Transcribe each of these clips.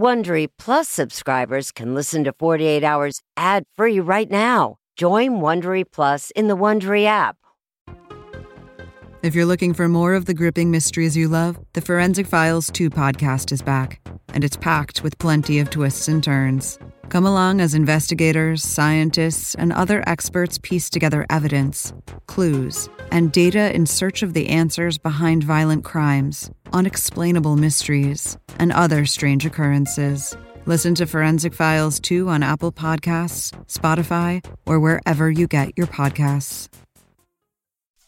Wondery Plus subscribers can listen to 48 Hours ad free right now. Join Wondery Plus in the Wondery app. If you're looking for more of the gripping mysteries you love, the Forensic Files 2 podcast is back, and it's packed with plenty of twists and turns. Come along as investigators, scientists, and other experts piece together evidence, clues, and data in search of the answers behind violent crimes, unexplainable mysteries, and other strange occurrences. Listen to Forensic Files 2 on Apple Podcasts, Spotify, or wherever you get your podcasts.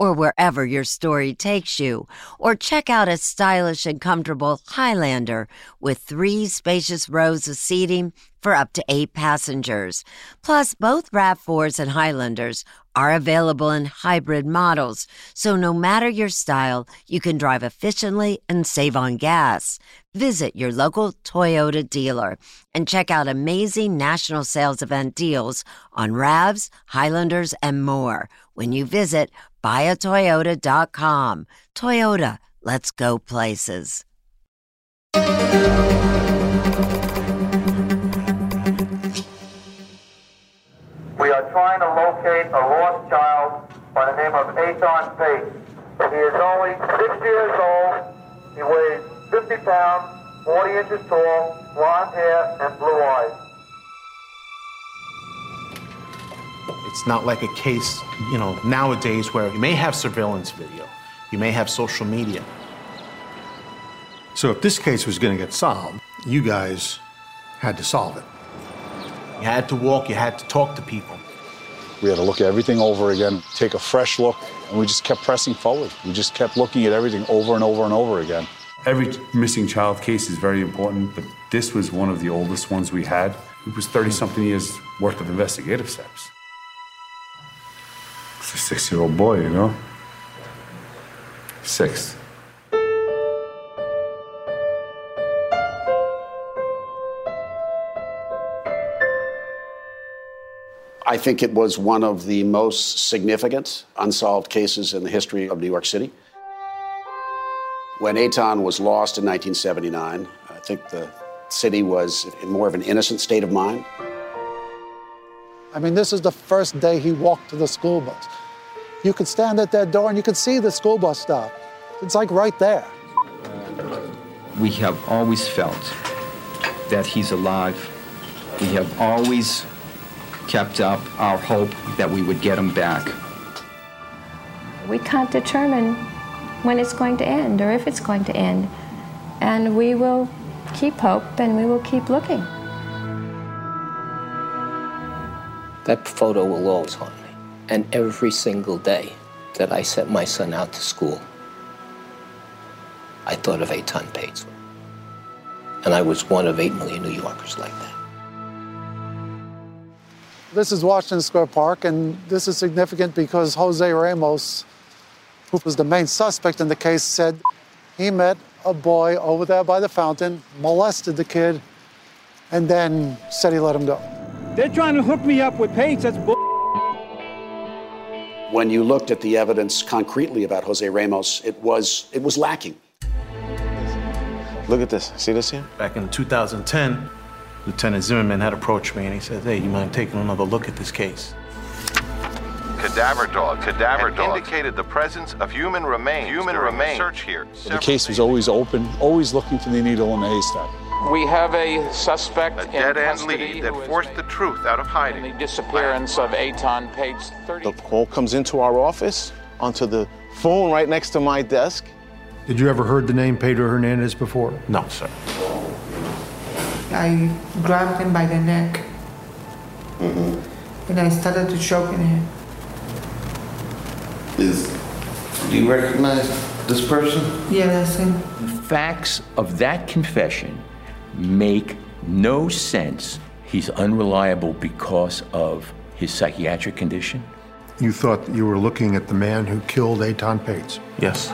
or wherever your story takes you. Or check out a stylish and comfortable Highlander with three spacious rows of seating for up to eight passengers. Plus, both RAV4s and Highlanders are available in hybrid models, so no matter your style, you can drive efficiently and save on gas. Visit your local Toyota dealer and check out amazing national sales event deals on RAVs, Highlanders, and more when you visit buyatoyota.com. Toyota, let's go places. We are trying to locate a lost child by the name of Etan Patz. He is only six years old. He weighs 50 pounds, 40 inches tall, blonde hair, and blue eyes. It's not like a case, you know, nowadays where you may have surveillance video, you may have social media. So if this case was going to get solved, you guys had to solve it. You had to walk, you had to talk to people. We had to look at everything over again, take a fresh look, and we just kept pressing forward. We just kept looking at everything over and over and over again. Every missing child case is very important, but this was one of the oldest ones we had. It was 30 something years worth of investigative steps. It's a six year old boy, you know? Six. I think it was one of the most significant unsolved cases in the history of New York City. When Etan was lost in 1979, I think the city was in more of an innocent state of mind. I mean, this is the first day he walked to the school bus. You could stand at that door and you could see the school bus stop. It's like right there. We have always felt that he's alive. We have always kept up our hope that we would get him back. We can't determine when it's going to end or if it's going to end. And we will keep hope and we will keep looking. That photo will always haunt me. And every single day that I sent my son out to school, I thought of Etan Patz. And I was one of eight million New Yorkers like that. This is Washington Square Park, and this is significant because Jose Ramos, who was the main suspect in the case, said he met a boy over there by the fountain, molested the kid, and then said he let him go. They're trying to hook me up with Patz. That's bull. When you looked at the evidence concretely about Jose Ramos, it was it was lacking. Look at this. See this here? Back in 2010, Lieutenant Zimmerman had approached me and he said, Hey, you mind taking another look at this case? Cadaver dog, cadaver dog indicated the presence of human remains. Human remains. Search here. The case was always open, always looking for the needle in the haystack. We have a suspect A in dead end custody lead that forced the truth out of hiding. the disappearance of Etan Patz. 30 The call comes into our office, onto the phone right next to my desk. Did you ever heard the name Pedro Hernandez before? No, sir. I grabbed him by the neck and I started to choking him. Is do you recognize this person? Yeah, that's him. The facts of that confession make no sense He's unreliable because of his psychiatric condition. You thought you were looking at the man who killed Etan Patz? Yes.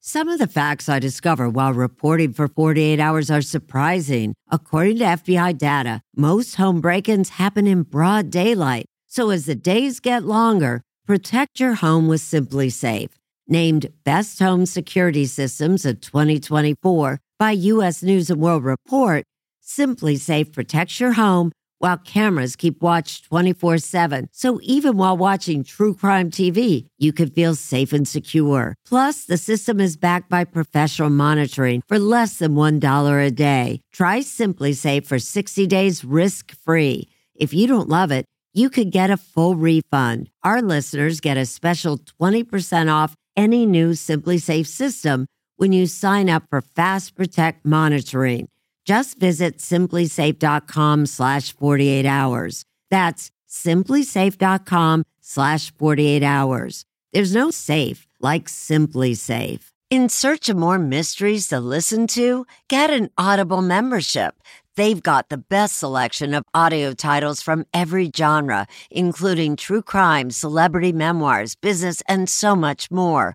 Some of the facts I discover while reporting for 48 hours are surprising. According to FBI data, most home break ins happen in broad daylight. So as the days get longer, protect your home with SimpliSafe. Named Best Home Security Systems of 2024 by U.S. News and World Report, SimpliSafe protects your home while cameras keep watch 24 7. So even while watching true crime TV, you can feel safe and secure. Plus, the system is backed by professional monitoring for less than $1 a day. Try SimpliSafe for 60 days risk free. If you don't love it, you could get a full refund. Our listeners get a special 20% off any new SimpliSafe system when you sign up for Fast Protect monitoring. Just visit simplisafe.com slash 48 hours. That's simplisafe.com slash 48 hours. There's no safe like SimpliSafe. In search of more mysteries to listen to, get an Audible membership. They've got the best selection of audio titles from every genre, including true crime, celebrity memoirs, business, and so much more.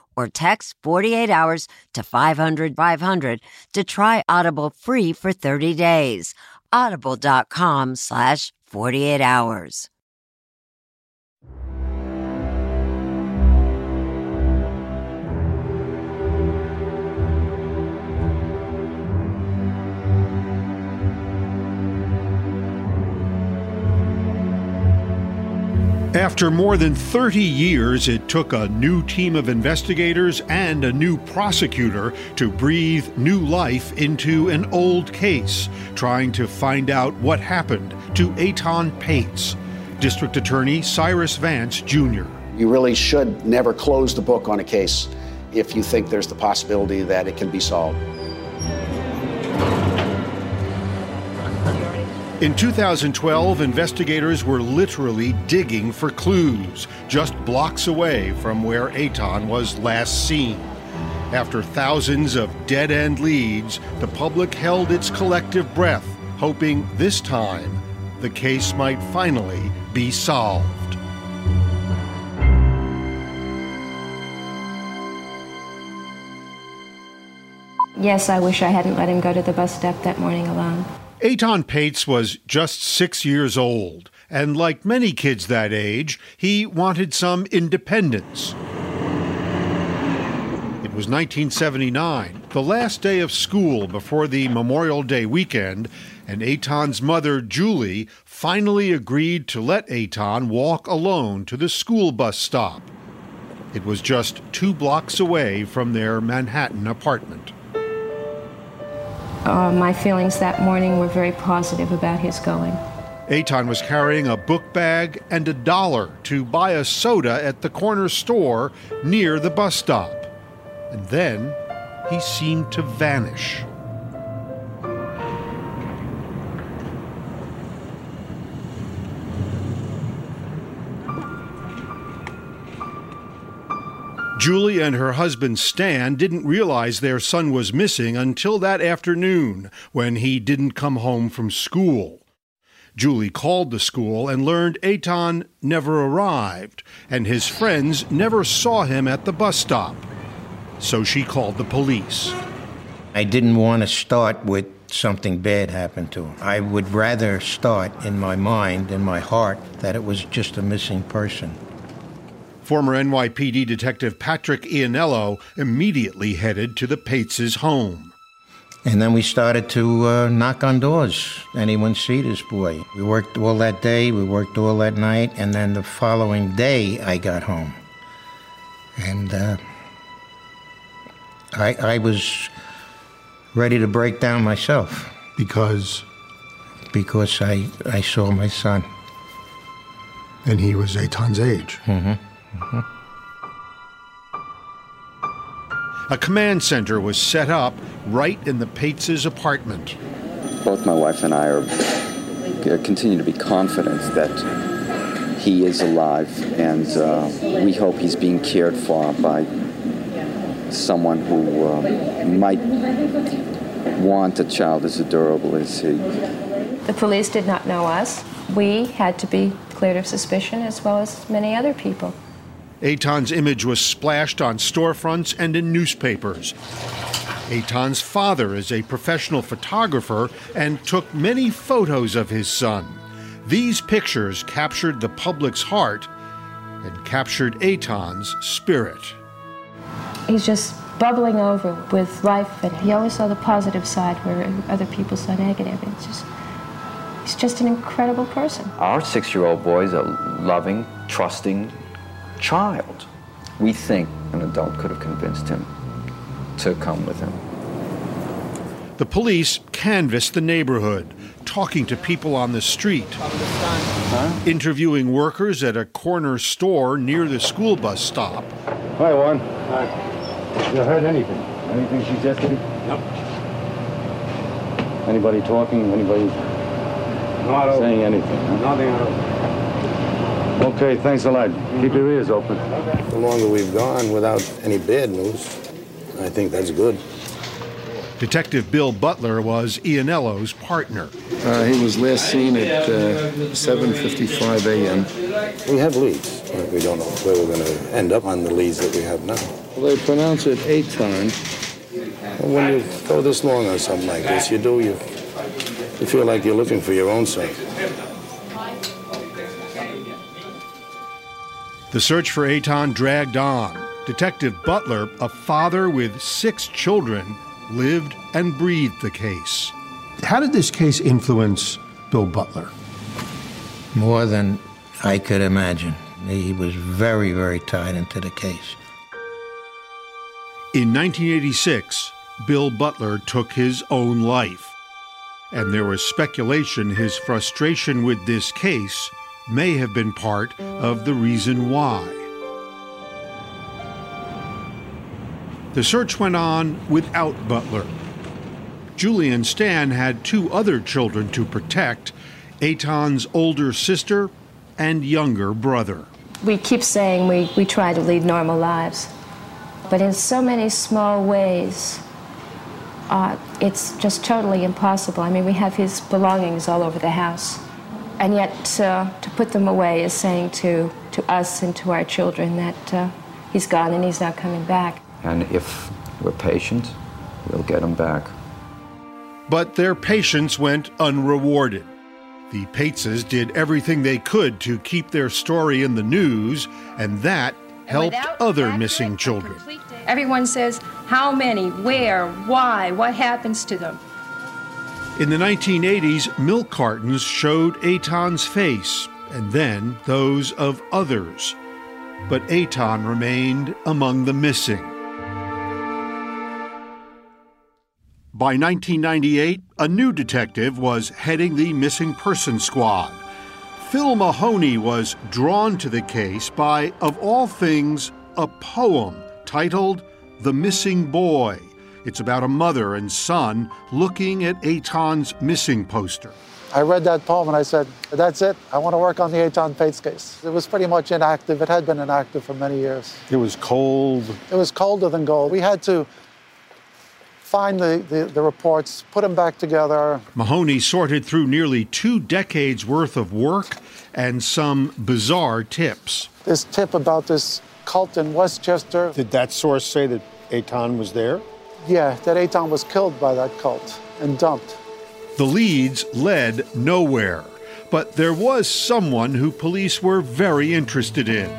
or text 48 hours to 500 500 to try Audible free for 30 days. Audible.com slash 48 hours. After more than 30 years, it took a new team of investigators and a new prosecutor to breathe new life into an old case, trying to find out what happened to Etan Patz. District Attorney Cyrus Vance Jr. You really should never close the book on a case if you think there's the possibility that it can be solved. In 2012, investigators were literally digging for clues just blocks away from where Etan was last seen. After thousands of dead end leads, the public held its collective breath, hoping this time the case might finally be solved. Yes, I wish I hadn't let him go to the bus stop that morning alone. Etan Patz was just six years old, and like many kids that age, he wanted some independence. It was 1979, the last day of school before the Memorial Day weekend, and Etan's mother, Julie, finally agreed to let Etan walk alone to the school bus stop. It was just two blocks away from their Manhattan apartment. Uh, my feelings that morning were very positive about his going. Etan was carrying a book bag and a dollar to buy a soda at the corner store near the bus stop. And then he seemed to vanish. Julie and her husband Stan didn't realize their son was missing until that afternoon when he didn't come home from school. Julie called the school and learned Etan never arrived, and his friends never saw him at the bus stop. So she called the police. I didn't want to start with something bad happened to him. I would rather start in my mind, in my heart, that it was just a missing person. Former NYPD Detective Patrick Ianello immediately headed to the Patz' home. And then we started to uh, knock on doors. Anyone see this boy? We worked all that day, we worked all that night, and then the following day I got home. And uh, I, I was ready to break down myself. Because? Because I, I saw my son. And he was Etan's age. Mm-hmm. Mm-hmm. A command center was set up right in the Patz' apartment. Both my wife and I are uh, continue to be confident that he is alive, and uh, we hope he's being cared for by someone who uh, might want a child as adorable as he. The police did not know us. We had to be cleared of suspicion as well as many other people. Etan's image was splashed on storefronts and in newspapers. Etan's father is a professional photographer and took many photos of his son. These pictures captured the public's heart and captured Etan's spirit. He's just bubbling over with life, and he always saw the positive side where other people saw negative. It's just, he's just an incredible person. Our six year old boy is a loving, trusting, child. We think an adult could have convinced him to come with him. The police canvassed the neighborhood, talking to people on the street, huh? interviewing workers at a corner store near the school bus stop. Hi, Juan. Hi. You heard anything? Anything suggested? Nope. Anybody talking? Anybody Not saying anything? Huh? Nothing at all. Okay, thanks a lot. Keep your ears open. The longer we've gone without any bad news, I think that's good. Detective Bill Butler was Ianello's partner. Uh, he was last seen at uh, 7.55 a.m. We have leads, but we don't know where we're going to end up on the leads that we have now. Well, they pronounce it Etan. Well, when you go this long on something like this, you do, you, you feel like you're looking for your own son. The search for Etan dragged on. Detective Butler, a father with six children, lived and breathed the case. How did this case influence Bill Butler? More than I could imagine. He was very, very tied into the case. In 1986, Bill Butler took his own life. And there was speculation his frustration with this case may have been part of the reason why. The search went on without Butler. Julie and Stan had two other children to protect Etan's older sister and younger brother. We keep saying we, we try to lead normal lives, but in so many small ways, uh, it's just totally impossible. I mean, we have his belongings all over the house. And yet, uh, to put them away is saying to, to us and to our children that uh, he's gone and he's not coming back. And if we're patient, we'll get him back. But their patience went unrewarded. The Patzes did everything they could to keep their story in the news, and that helped other missing children. Everyone says, how many, where, why, what happens to them? In the 1980s, milk cartons showed Etan's face, and then those of others. But Etan remained among the missing. By 1998, a new detective was heading the missing person squad. Phil Mahoney was drawn to the case by, of all things, a poem titled The Missing Boy. It's about a mother and son looking at Etan's missing poster. I read that poem and I said, that's it. I want to work on the Etan Patz case. It was pretty much inactive. It had been inactive for many years. It was cold. It was colder than gold. We had to find the, the, the, reports, put them back together. Mahoney sorted through nearly two decades worth of work and some bizarre tips. This tip about this cult in Westchester. Did that source say that Etan was there? Yeah, that Etan was killed by that cult and dumped. The leads led nowhere, but there was someone who police were very interested in.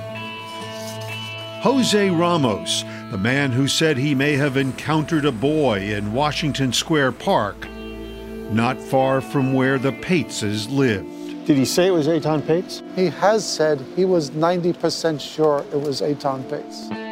Jose Ramos, the man who said he may have encountered a boy in Washington Square Park, not far from where the Patzes lived. Did he say it was Etan Patz? He has said he was 90% sure it was Etan Patz.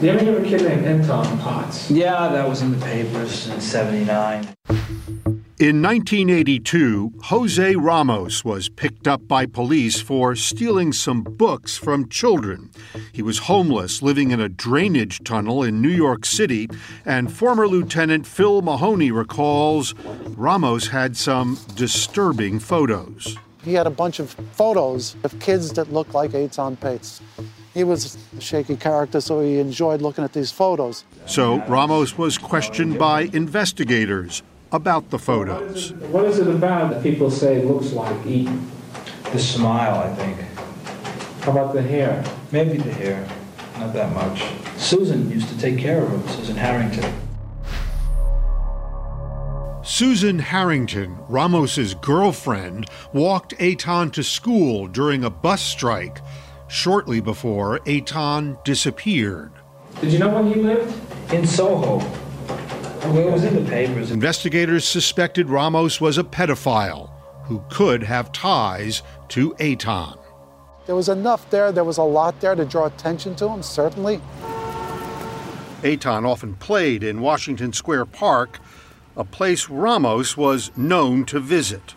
Do you ever hear of a kid named Anton Potts? Yeah, that was in the papers in 79. In 1982, Jose Ramos was picked up by police for stealing some books from children. He was homeless, living in a drainage tunnel in New York City, and former Lieutenant Phil Mahoney recalls Ramos had some disturbing photos. He had a bunch of photos of kids that looked like Etan Patz. He was a shaky character, so he enjoyed looking at these photos. So Ramos was questioned by investigators about the photos. What is it about that people say looks like Etan? The smile, I think. How about the hair? Maybe the hair. Not that much. Susan used to take care of him, Susan Harrington. Susan Harrington, Ramos's girlfriend, walked Etan to school during a bus strike shortly before Etan disappeared. Did you know when he lived? In Soho. Well, it was in the papers. Investigators suspected Ramos was a pedophile who could have ties to Etan. There was enough there, there was a lot there to draw attention to him, certainly. Etan often played in Washington Square Park, a place Ramos was known to visit.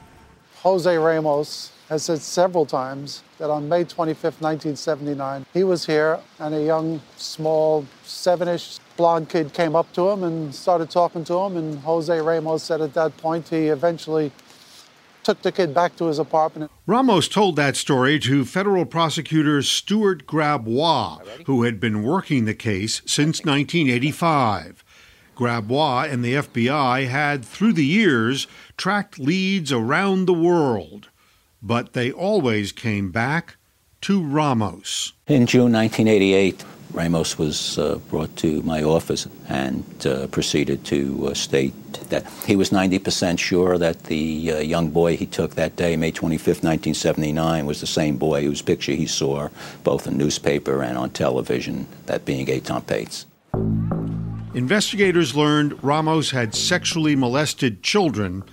Jose Ramos has said several times that on May 25, 1979, he was here and a young, small, seven ish blonde kid came up to him and started talking to him. And Jose Ramos said at that point he eventually took the kid back to his apartment. Ramos told that story to federal prosecutor Stuart Grabois, who had been working the case since 1985. Grabois and the FBI had, through the years, tracked leads around the world, but they always came back to Ramos. In June 1988, Ramos was uh, brought to my office and uh, proceeded to uh, state that he was 90% sure that the uh, young boy he took that day, May 25, 1979, was the same boy whose picture he saw both in newspaper and on television, that being Etan Patz. Investigators learned Ramos had sexually molested children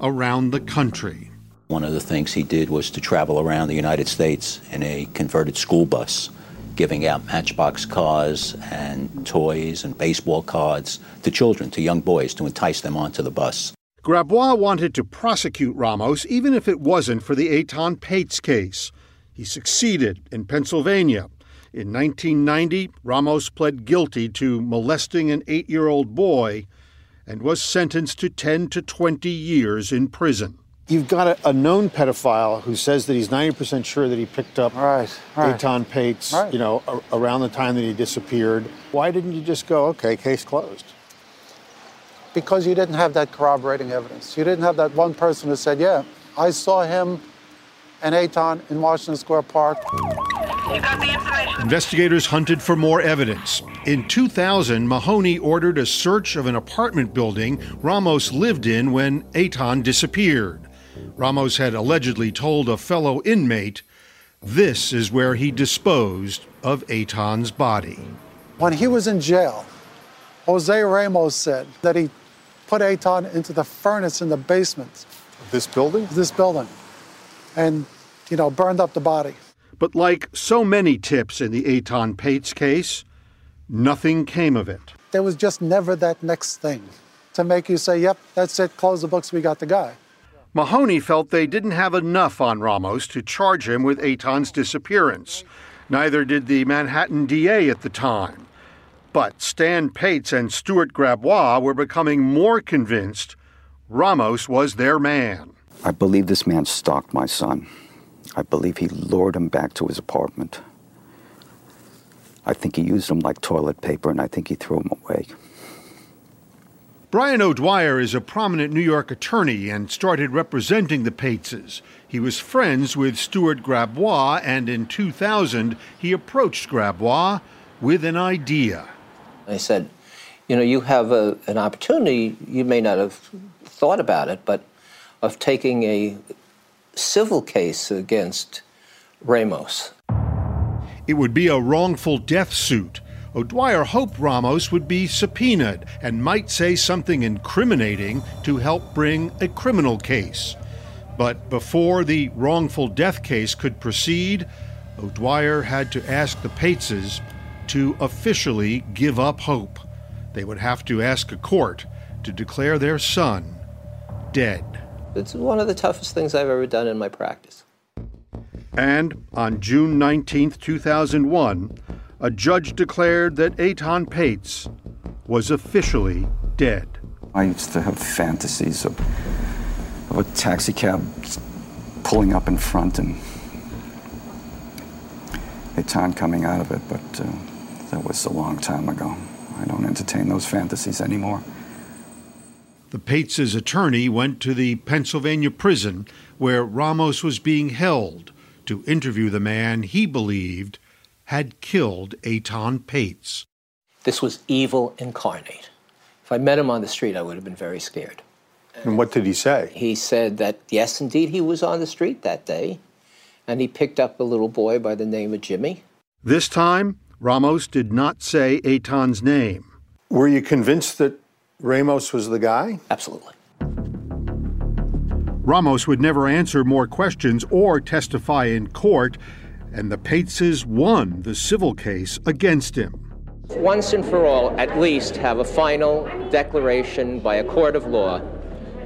around the country. One of the things he did was to travel around the United States in a converted school bus, giving out matchbox cars and toys and baseball cards to children, to young boys, to entice them onto the bus. Grabois wanted to prosecute Ramos even if it wasn't for the Etan Patz case. He succeeded in Pennsylvania. In 1990, Ramos pled guilty to molesting an eight year old boy and was sentenced to 10 to 20 years in prison. You've got a, a known pedophile who says that he's 90% sure that he picked up right, right. Etan Patz, Right. you know, a- around the time that he disappeared. Why didn't you just go, okay, case closed? because you didn't have that corroborating evidence. You didn't have that one person who said, yeah, I saw him and Etan in Washington Square Park. Investigators hunted for more evidence. In 2000, Mahoney ordered a search of an apartment building Ramos lived in when Etan disappeared. Ramos had allegedly told a fellow inmate this is where he disposed of Etan's body. When he was in jail, Jose Ramos said that he put Etan into the furnace in the basement. This building? This building. And, you know, burned up the body. But like so many tips in the Etan Patz case, nothing came of it. There was just never that next thing to make you say, yep, that's it, close the books, we got the guy. Mahoney felt they didn't have enough on Ramos to charge him with Etan's disappearance. Neither did the Manhattan DA at the time. But Stan Patz and Stuart Grabois were becoming more convinced Ramos was their man. I believe this man stalked my son. I believe he lured him back to his apartment. I think he used him like toilet paper, and I think he threw him away. Brian O'Dwyer is a prominent New York attorney and started representing the Patzes. He was friends with Stuart Grabois, and in 2000, he approached Grabois with an idea. I said, You know, you have a, an opportunity, you may not have thought about it, but of taking a civil case against Ramos. It would be a wrongful death suit. O'Dwyer hoped Ramos would be subpoenaed and might say something incriminating to help bring a criminal case. But before the wrongful death case could proceed, O'Dwyer had to ask the Patzes to officially give up hope. They would have to ask a court to declare their son dead. It's one of the toughest things I've ever done in my practice. And on June 19, 2001, a judge declared that Etan Patz was officially dead. I used to have fantasies of, of a taxi cab pulling up in front and Etan coming out of it, but uh, that was a long time ago. I don't entertain those fantasies anymore. The Patz' attorney went to the Pennsylvania prison where Ramos was being held to interview the man he believed had killed Etan Patz. This was evil incarnate. If I met him on the street, I would have been very scared. And what did he say? He said that, yes, indeed, he was on the street that day, and he picked up a little boy by the name of Jimmy. This time, Ramos did not say Etan's name. Were you convinced that Ramos was the guy? Absolutely. Ramos would never answer more questions or testify in court, and the Patzes won the civil case against him. Once and for all, at least have a final declaration by a court of law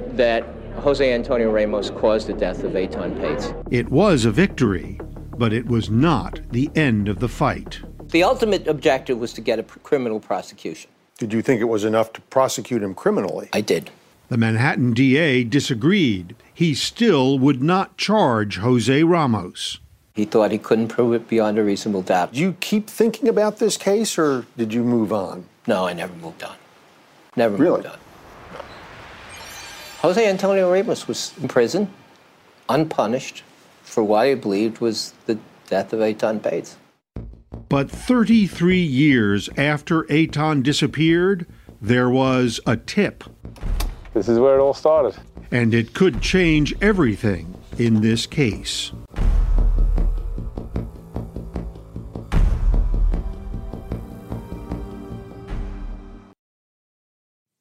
that Jose Antonio Ramos caused the death of Etan Patz. It was a victory, but it was not the end of the fight. The ultimate objective was to get a criminal prosecution. Did you think it was enough to prosecute him criminally? I did. The Manhattan DA disagreed. He still would not charge Jose Ramos. He thought he couldn't prove it beyond a reasonable doubt. Did you keep thinking about this case or did you move on? No, I never moved on. Never really? moved on. No. Jose Antonio Ramos was in prison, unpunished, for what he believed was the death of Etan Patz. But 33 years after Etan disappeared, there was a tip. This is where it all started. And it could change everything in this case.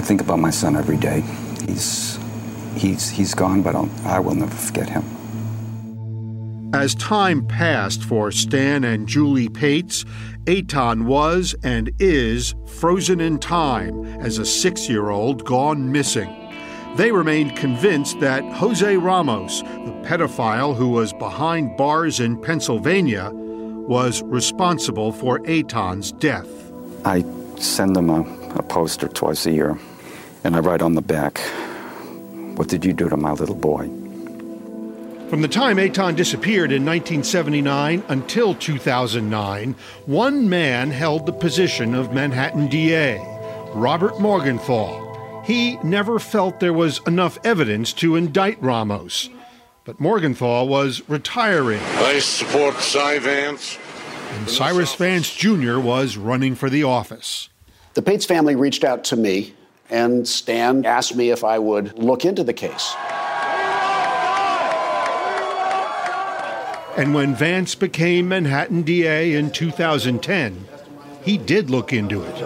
I think about my son every day. He's he's he's gone, but I'll, I will never forget him. As time passed for Stan and Julie Patz, Etan was and is frozen in time as a six year old gone missing. They remained convinced that Jose Ramos, the pedophile who was behind bars in Pennsylvania, was responsible for Etan's death. I send them a, a poster twice a year, and I write on the back, What did you do to my little boy? From the time Etan disappeared in 1979 until 2009, one man held the position of Manhattan DA, Robert Morgenthau. He never felt there was enough evidence to indict Ramos. But Morgenthau was retiring. I support Cy Vance. And Cyrus Vance Jr. was running for the office. The Patz family reached out to me, and Stan asked me if I would look into the case. And when Vance became Manhattan DA in 2010, he did look into it.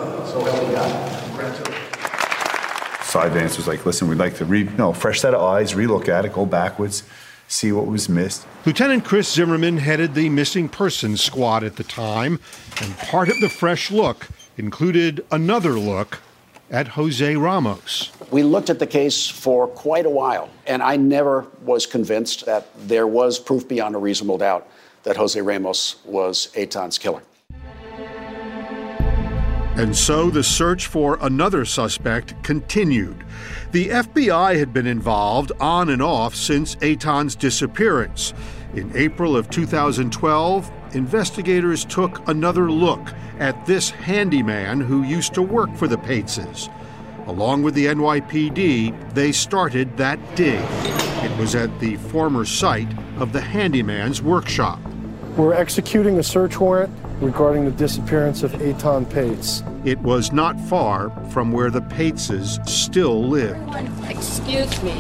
Cy Vance was like, listen, we'd like to re, you know, fresh set of eyes, relook at it, go backwards, see what was missed. Lieutenant Chris Zimmerman headed the missing persons squad at the time, and part of the fresh look included another look at Jose Ramos. We looked at the case for quite a while, and I never was convinced that there was proof beyond a reasonable doubt that Jose Ramos was Etan's killer. And so the search for another suspect continued. The FBI had been involved on and off since Etan's disappearance. In April of 2012, investigators took another look at this handyman who used to work for the Patzes. Along with the NYPD, they started that dig. It was at the former site of the handyman's workshop. We're executing a search warrant regarding the disappearance of Etan Patz. It was not far from where the Patzes still lived. Excuse me.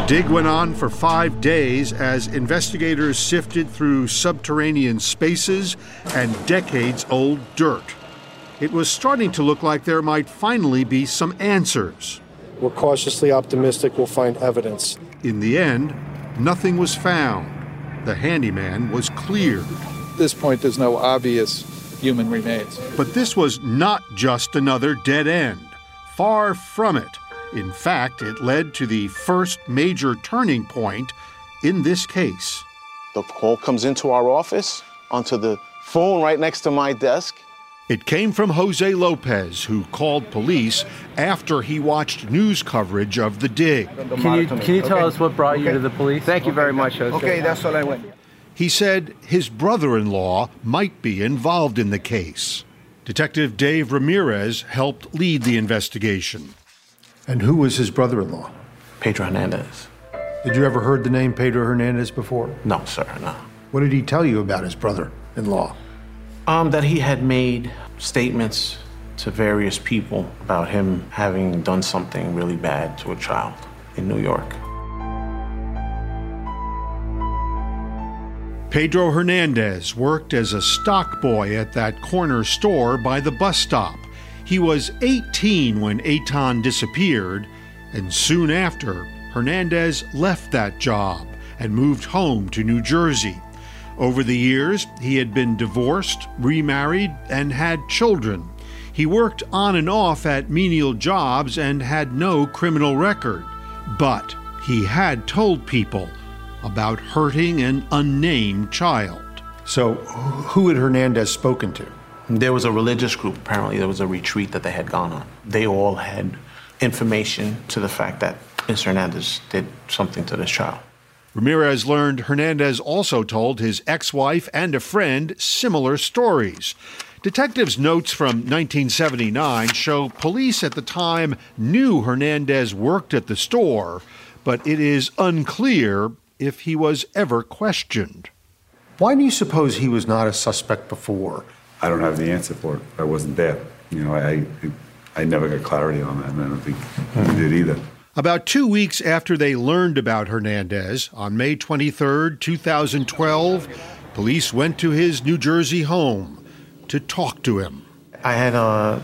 The dig went on for five days as investigators sifted through subterranean spaces and decades old dirt. It was starting to look like there might finally be some answers. We're cautiously optimistic we'll find evidence. In the end, nothing was found. The handyman was cleared. At this point, there's no obvious human remains. But this was not just another dead end. Far from it. In fact, it led to the first major turning point in this case. The call comes into our office, onto the phone right next to my desk. It came from Jose Lopez, who called police after he watched news coverage of the dig. Can you, can you tell okay. us what brought okay. you to the police? Thank you very much, Jose. Okay, that's all I went. He said his brother in law might be involved in the case. Detective Dave Ramirez helped lead the investigation. And who was his brother in law? Pedro Hernandez. Did you ever heard the name Pedro Hernandez before? No, sir, no. What did he tell you about his brother in law? Um, that he had made statements to various people about him having done something really bad to a child in New York. Pedro Hernandez worked as a stock boy at that corner store by the bus stop. He was 18 when Etan disappeared, and soon after, Hernandez left that job and moved home to New Jersey. Over the years, he had been divorced, remarried, and had children. He worked on and off at menial jobs and had no criminal record. But he had told people about hurting an unnamed child. So, who had Hernandez spoken to? There was a religious group, apparently, there was a retreat that they had gone on. They all had information to the fact that Mr. Hernandez did something to this child. Ramirez learned Hernandez also told his ex wife and a friend similar stories. Detectives' notes from 1979 show police at the time knew Hernandez worked at the store, but it is unclear if he was ever questioned. Why do you suppose he was not a suspect before? I don't have the answer for it. I wasn't there. You know, I, I never got clarity on that, and I don't think he did either. About two weeks after they learned about Hernandez, on May 23, 2012, police went to his New Jersey home to talk to him. I had uh,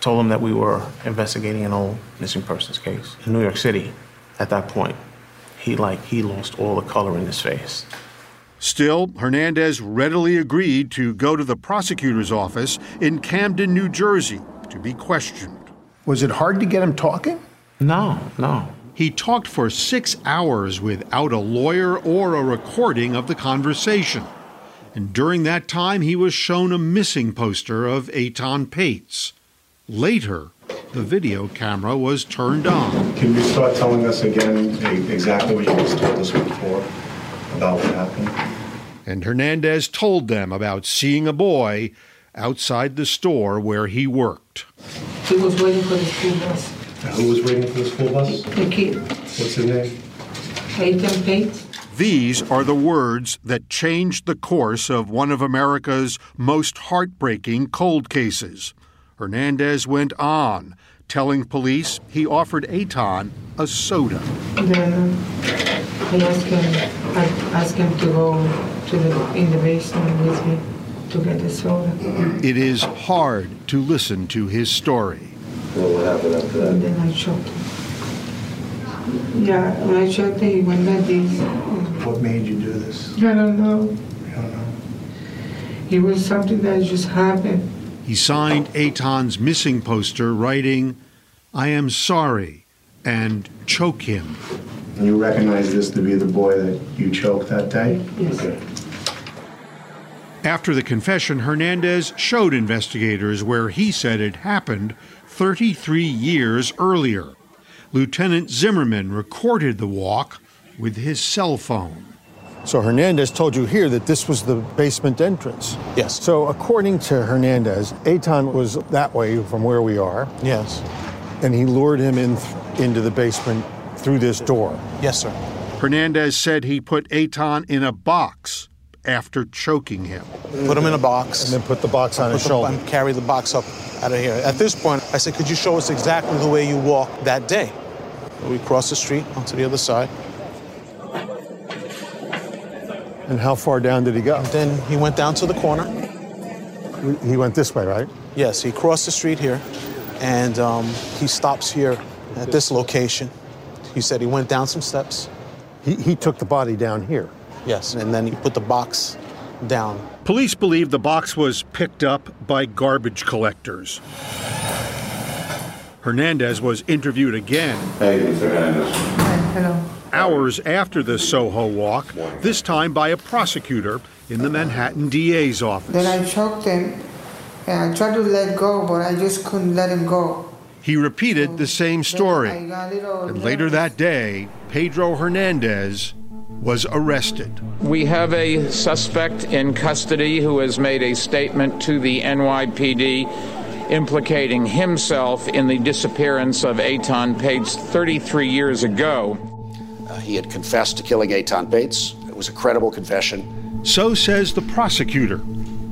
told him that we were investigating an old missing persons case in New York City. At that point, he like he lost all the color in his face. Still, Hernandez readily agreed to go to the prosecutor's office in Camden, New Jersey, to be questioned. Was it hard to get him talking? No, no. He talked for six hours without a lawyer or a recording of the conversation. And during that time, he was shown a missing poster of Etan Patz. Later, the video camera was turned on. Can you start telling us again exactly what you just told us before about what happened? And Hernandez told them about seeing a boy outside the store where he worked. He was waiting for the school bus. Who was waiting for the school bus? The kid. What's his name? Etan Patz. These are the words that changed the course of one of America's most heartbreaking cold cases. Hernandez went on, telling police he offered Etan a soda. Then I asked him, I asked him to go to the in the basement with me to get the soda. It is hard to listen to his story. Well, what happened after that? And then I choked him. Yeah, when I choked him, he went like this. What made you do this? I don't know. I don't know. It was something that just happened. He signed Etan's missing poster, writing, I am sorry, and choke him. And you recognize this to be the boy that you choked that day? Yes. Okay. After the confession, Hernandez showed investigators where he said it happened 33 years earlier. Lieutenant Zimmerman recorded the walk with his cell phone. So Hernandez told you here that this was the basement entrance. Yes. So according to Hernandez, Etan was that way from where we are. Yes. And he lured him in th- into the basement through this door. Yes, sir. Hernandez said he put Etan in a box after choking him. Put him in a box. And then put the box on his the- shoulder. And carry the box up out of here. At this point, I said, could you show us exactly the way you walked that day? We crossed the street onto the other side. And how far down did he go? Then he went down to the corner. He went this way, right? Yes, he crossed the street here, and um, he stops here at this location. He said he went down some steps. He, he took the body down here. Yes, and then he put the box down. Police believe the box was picked up by garbage collectors. Hernandez was interviewed again Hey, Mr. Hernandez. Hello. hours after the Soho walk, this time by a prosecutor in the Manhattan DA's office. Then I choked him, and I tried to let go, but I just couldn't let him go. He repeated the same story. I got a little And later that day, Pedro Hernandez was arrested. We have a suspect in custody who has made a statement to the NYPD implicating himself in the disappearance of Etan Patz 33 years ago. Uh, he had confessed to killing Etan Patz. It was a credible confession. So says the prosecutor.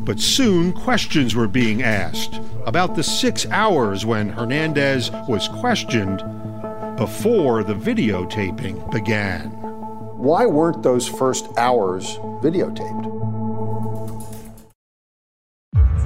But soon questions were being asked about the six hours when Hernandez was questioned before the videotaping began. Why weren't those first hours videotaped?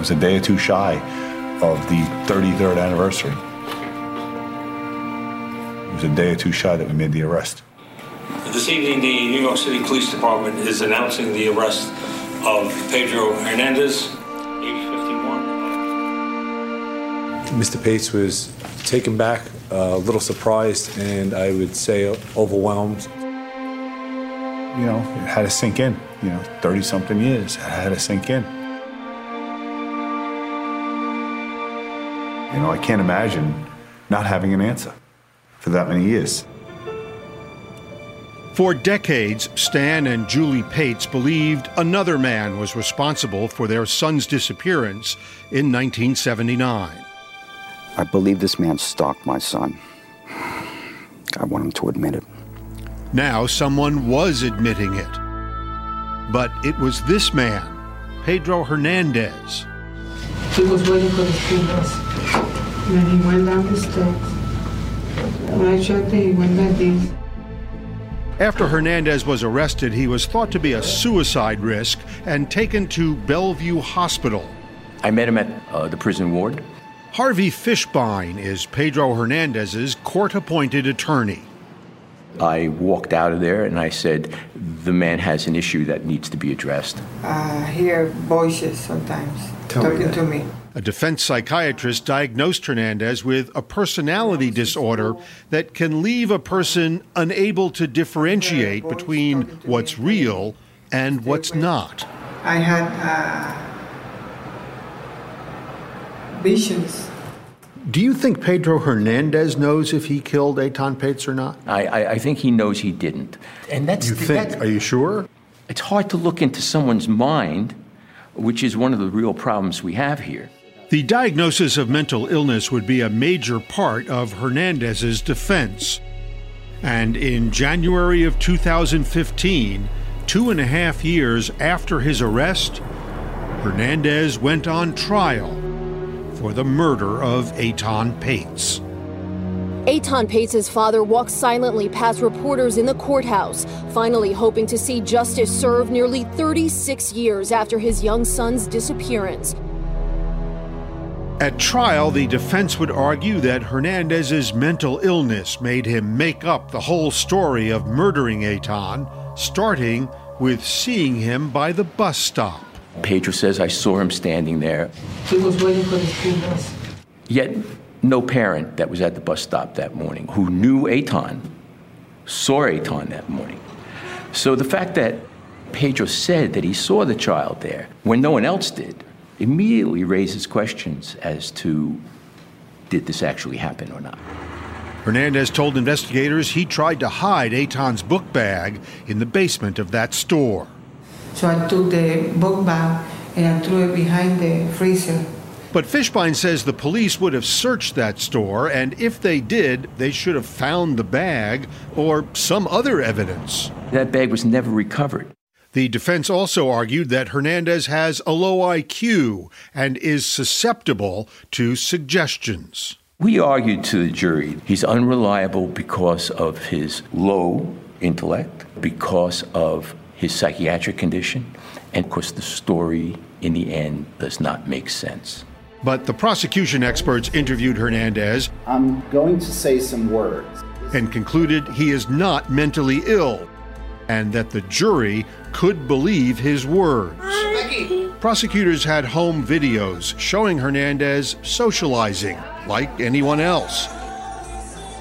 Was a day or two shy of the 33rd anniversary. It was a day or two shy that we made the arrest. This evening, the New York City Police Department is announcing the arrest of Pedro Hernandez, age 51. Mr. Patz was taken back, uh, a little surprised, and I would say overwhelmed. You know, it had to sink in. You know, 30 something years, it had to sink in. You know, I can't imagine not having an answer for that many years. For decades, Stan and Julie Patz believed another man was responsible for their son's disappearance in 1979. I believe this man stalked my son. I want him to admit it. Now someone was admitting it. But it was this man, Pedro Hernandez. He was waiting for the school bus. Then he went down the steps. When I checked it, he went like this. After Hernandez was arrested, he was thought to be a suicide risk and taken to Bellevue Hospital. I met him at uh, the prison ward. Harvey Fishbein is Pedro Hernandez's court appointed attorney. I walked out of there and I said, the man has an issue that needs to be addressed. I hear voices sometimes Tell talking that. to me. A defense psychiatrist diagnosed Hernandez with a personality disorder that can leave a person unable to differentiate between what's real and what's not. I had uh, visions. Do you think Pedro Hernandez knows if he killed Etan Patz or not? I, I, I think he knows he didn't. And that's You think? that- Are you sure? It's hard to look into someone's mind, which is one of the real problems we have here. The diagnosis of mental illness would be a major part of Hernandez's defense. And in January of 2015, two and a half years after his arrest, Hernandez went on trial for the murder of Etan Patz. Etan Patz' father walked silently past reporters in the courthouse, finally hoping to see justice served nearly 36 years after his young son's disappearance. At trial, the defense would argue that Hernandez's mental illness made him make up the whole story of murdering Etan, starting with seeing him by the bus stop. Pedro says, I saw him standing there. He was waiting for the school bus. Yet, no parent that was at the bus stop that morning who knew Etan saw Etan that morning. So the fact that Pedro said that he saw the child there when no one else did immediately raises questions as to did this actually happen or not. Hernandez told investigators he tried to hide Etan's book bag in the basement of that store. So I took the book bag and I threw it behind the freezer. But Fishbein says the police would have searched that store, and if they did, they should have found the bag or some other evidence. That bag was never recovered. The defense also argued that Hernandez has a low IQ and is susceptible to suggestions. We argued to the jury he's unreliable because of his low intellect, because of his psychiatric condition, and of course, the story in the end does not make sense. But the prosecution experts interviewed Hernandez I'm going to say some words. and concluded he is not mentally ill and that the jury could believe his words. Prosecutors had home videos showing Hernandez socializing like anyone else.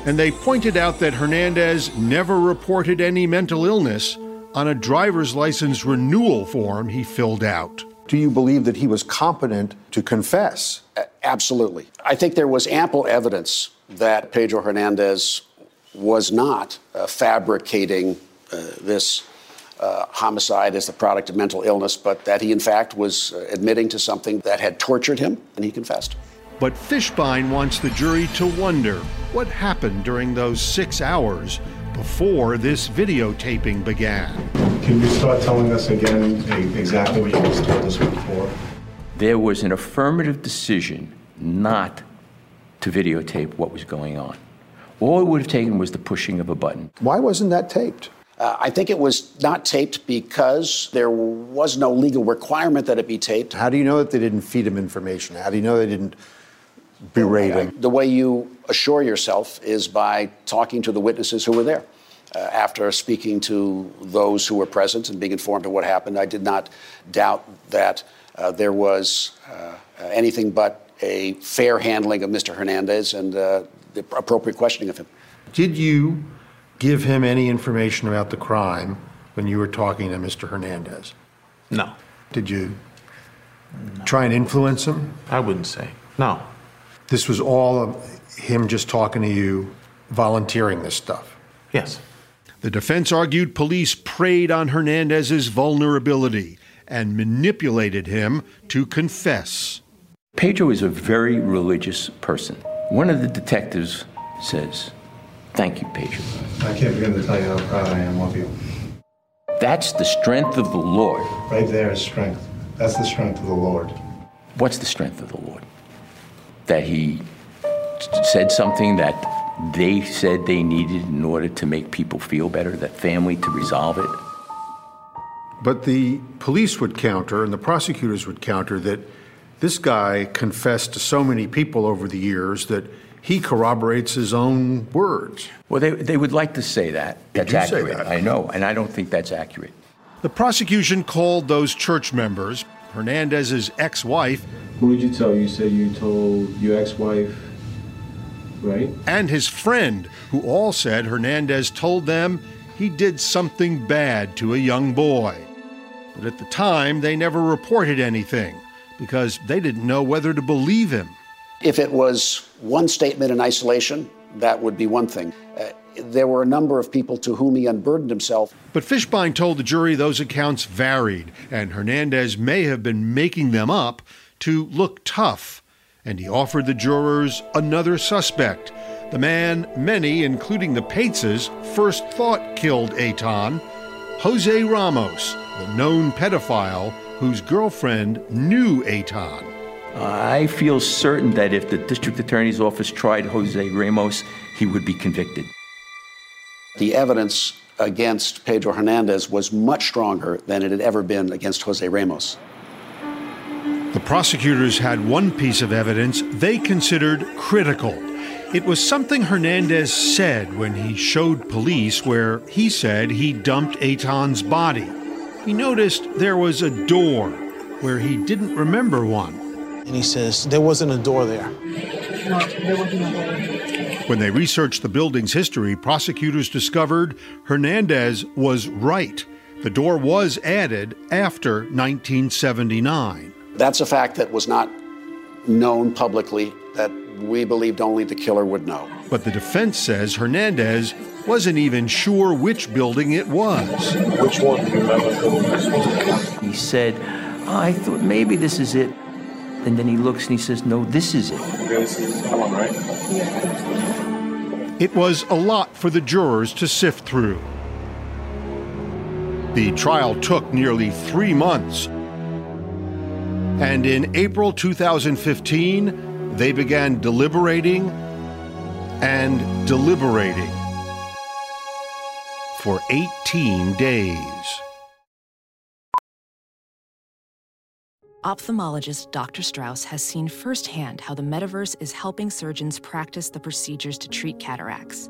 And they pointed out that Hernandez never reported any mental illness on a driver's license renewal form he filled out. Do you believe that he was competent to confess? Absolutely. I think there was ample evidence that Pedro Hernandez was not uh, fabricating uh, this uh, homicide as the product of mental illness, but that he, in fact, was uh, admitting to something that had tortured him, and he confessed. But Fishbein wants the jury to wonder what happened during those six hours before this videotaping began. Can you start telling us again exactly what you just told us before? There was an affirmative decision not to videotape what was going on. All it would have taken was the pushing of a button. Why wasn't that taped? Uh, I think it was not taped because there was no legal requirement that it be taped. How do you know that they didn't feed him information? How do you know they didn't berate him? The way you assure yourself is by talking to the witnesses who were there. Uh, after speaking to those who were present and being informed of what happened, I did not doubt that uh, there was uh, anything but a fair handling of Mr. Hernandez and uh, the appropriate questioning of him. Did you give him any information about the crime when you were talking to Mr. Hernandez? No. Did you try and influence him? I wouldn't say. No. This was all of him just talking to you, volunteering this stuff? Yes. The defense argued police preyed on Hernandez's vulnerability and manipulated him to confess. Pedro is a very religious person. One of the detectives says, Thank you, Pedro. I can't begin to tell you how proud I am of you. That's the strength of the Lord. Right there is strength. That's the strength of the Lord. What's the strength of the Lord? That he said something that they said they needed in order to make people feel better, that family to resolve it. But the police would counter and the prosecutors would counter that this guy confessed to so many people over the years that he corroborates his own words. Well, they, they would like to say that. That's do say accurate. that. I know, and I don't think that's accurate. The prosecution called those church members, Hernandez's ex wife, Who did you tell? You said you told your ex-wife, right? and his friend, who all said Hernandez told them he did something bad to a young boy. But at the time, they never reported anything because they didn't know whether to believe him. If it was one statement in isolation, that would be one thing. Uh, there were a number of people to whom he unburdened himself. But Fishbein told the jury those accounts varied, and Hernandez may have been making them up to look tough. And he offered the jurors another suspect, the man many, including the Patzes, first thought killed Etan, Jose Ramos, the known pedophile whose girlfriend knew Etan. I feel certain that if the district attorney's office tried Jose Ramos, he would be convicted. The evidence against Pedro Hernandez was much stronger than it had ever been against Jose Ramos. The prosecutors had one piece of evidence they considered critical. It was something Hernandez said when he showed police where he said he dumped Etan's body. He noticed there was a door where he didn't remember one. And he says, there wasn't a door there. When they researched the building's history, prosecutors discovered Hernandez was right. The door was added after 1979. That's a fact that was not known publicly, that we believed only the killer would know. But the defense says Hernandez wasn't even sure which building it was. Which one do you remember? He said, ah, I thought maybe this is it. And then he looks and he says, No, this is it. This is that one, right? It was a lot for the jurors to sift through. The trial took nearly three months. And in April 2015, they began deliberating and deliberating for 18 days. Ophthalmologist Dr. Strauss has seen firsthand how the metaverse is helping surgeons practice the procedures to treat cataracts.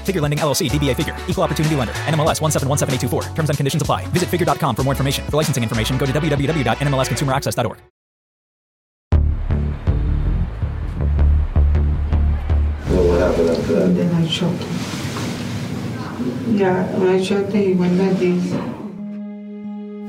Figure Lending LLC, DBA Figure, Equal Opportunity Lender, NMLS 1717824. Terms and conditions apply. Visit figure.com for more information. For licensing information, go to www.nmlsconsumeraccess.org. Well, what happened after that? Then I shot him. Yeah, when I shot him, he went like this.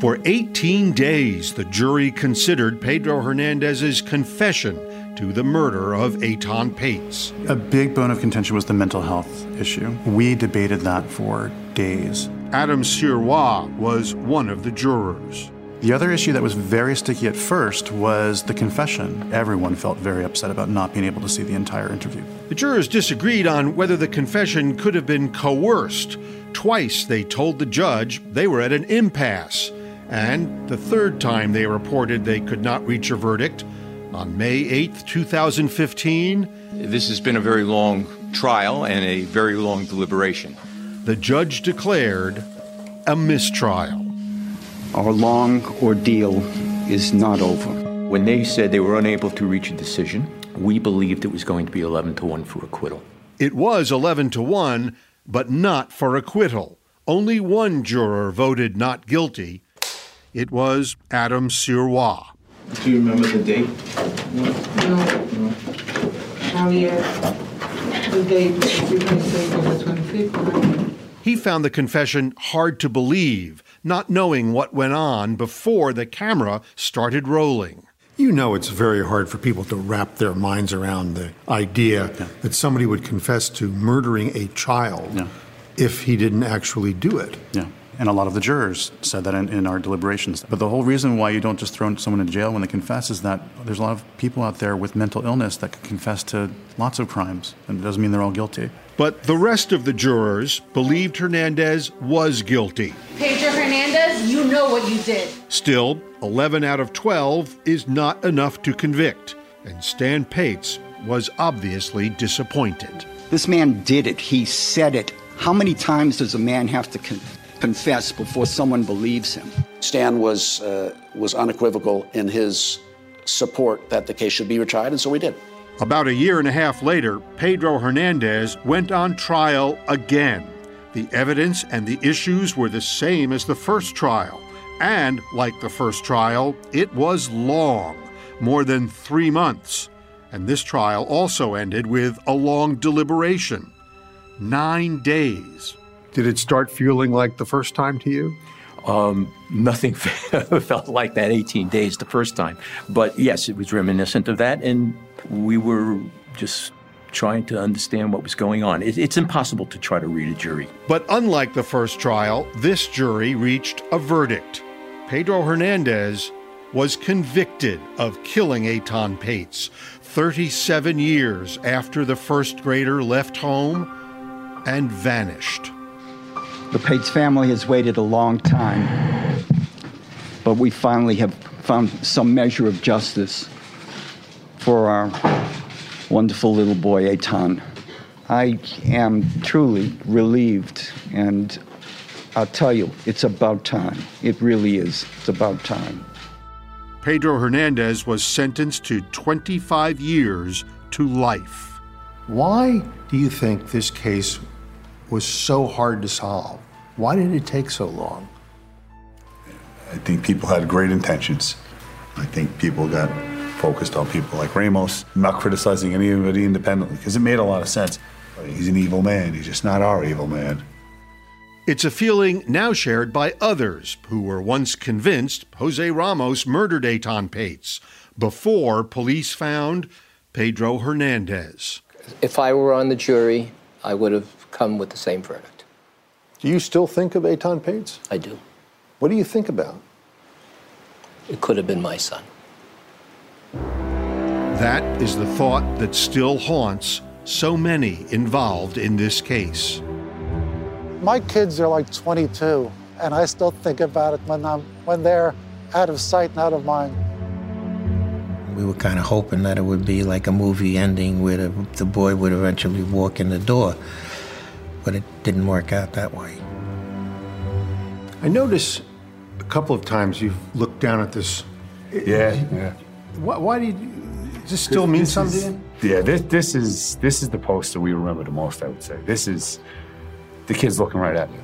For 18 days, the jury considered Pedro Hernandez's confession to the murder of Etan Patz. A big bone of contention was the mental health issue. We debated that for days. Adam Sirois was one of the jurors. The other issue that was very sticky at first was the confession. Everyone felt very upset about not being able to see the entire interview. The jurors disagreed on whether the confession could have been coerced. Twice they told the judge they were at an impasse. And the third time they reported they could not reach a verdict, on May 8, 2015, This has been a very long trial and a very long deliberation. the judge declared a mistrial. Our long ordeal is not over. When they said they were unable to reach a decision, we believed it was going to be 11 to 1 for acquittal. It was 11 to 1, but not for acquittal. Only one juror voted not guilty. It was Adam Sirois. Do you remember the date? No. Oh, yeah. The date, you can say the 25th, right? He found the confession hard to believe, not knowing what went on before the camera started rolling. You know, it's very hard for people to wrap their minds around the idea that somebody would confess to murdering a child if he didn't actually do it. Yeah. And a lot of the jurors said that in, in our deliberations. But the whole reason why you don't just throw someone in jail when they confess is that there's a lot of people out there with mental illness that can confess to lots of crimes, and it doesn't mean they're all guilty. But the rest of the jurors believed Hernandez was guilty. Pedro Hernandez, you know what you did. Still, 11 out of 12 is not enough to convict, and Stan Patz was obviously disappointed. This man did it. He said it. How many times does a man have to con- confess before someone believes him? Stan was, uh, was unequivocal in his support that the case should be retried, and so we did. About a year and a half later, Pedro Hernandez went on trial again. The evidence and the issues were the same as the first trial. And, like the first trial, it was long more than three months. And this trial also ended with a long deliberation nine days. Did it start feeling like the first time to you? Um, nothing felt like that 18 days the first time. But yes, it was reminiscent of that, and we were just trying to understand what was going on. It, it's impossible to try to read a jury. But unlike the first trial, this jury reached a verdict. Pedro Hernandez was convicted of killing Etan Patz 37 years after the first grader left home and vanished. The Patz family has waited a long time, but we finally have found some measure of justice for our wonderful little boy, Etan. I am truly relieved, and I'll tell you, it's about time. It really is. It's about time. Pedro Hernandez was sentenced to 25 years to life. Why do you think this case was so hard to solve? Why did it take so long? I think people had great intentions. I think people got focused on people like Ramos, not criticizing anybody independently, because it made a lot of sense. He's an evil man. He's just not our evil man. It's a feeling now shared by others who were once convinced Jose Ramos murdered Etan Patz before police found Pedro Hernandez. If I were on the jury, I would have come with the same verdict. Do you still think of Etan Patz? I do. What do you think about? It could have been my son. That is the thought that still haunts so many involved in this case. My kids are like 22, and I still think about it when, I'm, when they're out of sight and out of mind. We were kind of hoping that it would be like a movie ending where the, the boy would eventually walk in the door, but it didn't work out that way. I notice a couple of times you've looked down at this. Yeah, yeah. Why, why do you? Does this still mean This something? is- Yeah, this this is this is the poster we remember the most. I would say this is the kids looking right at you.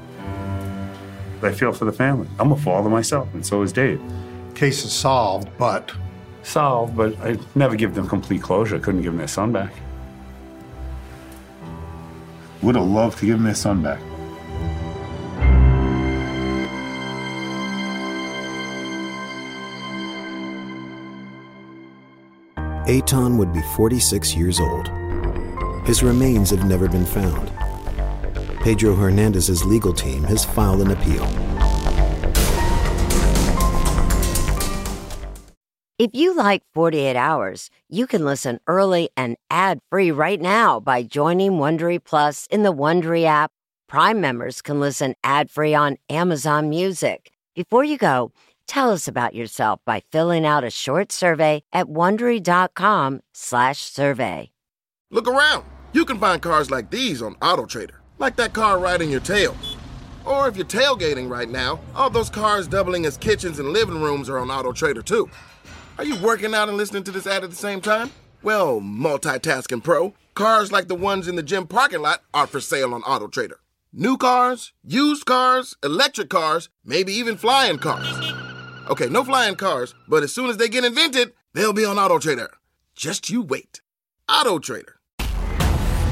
I feel for the family. I'm a father myself, and so is Dave. Case is solved, but solved. But I never give them complete closure. I couldn't give them their son back. Would have loved to give them their son back. Etan would be 46 years old. His remains have never been found. Pedro Hernandez's legal team has filed an appeal. If you like 48 Hours, you can listen early and ad-free right now by joining Wondery Plus in the Wondery app. Prime members can listen ad-free on Amazon Music. Before you go, tell us about yourself by filling out a short survey at slash survey. Look around. You can find cars like these on AutoTrader, like that car riding your tail. Or if you're tailgating right now, all those cars doubling as kitchens and living rooms are on AutoTrader too. Are you working out and listening to this ad at the same time? Well, multitasking pro, cars like the ones in the gym parking lot are for sale on AutoTrader. New cars, used cars, electric cars, maybe even flying cars. Okay, no flying cars, but as soon as they get invented, they'll be on AutoTrader. Just you wait. AutoTrader.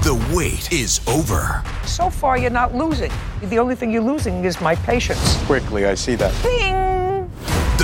The wait is over. So far, you're not losing. The only thing you're losing is my patience. Quickly, I see that. Bing!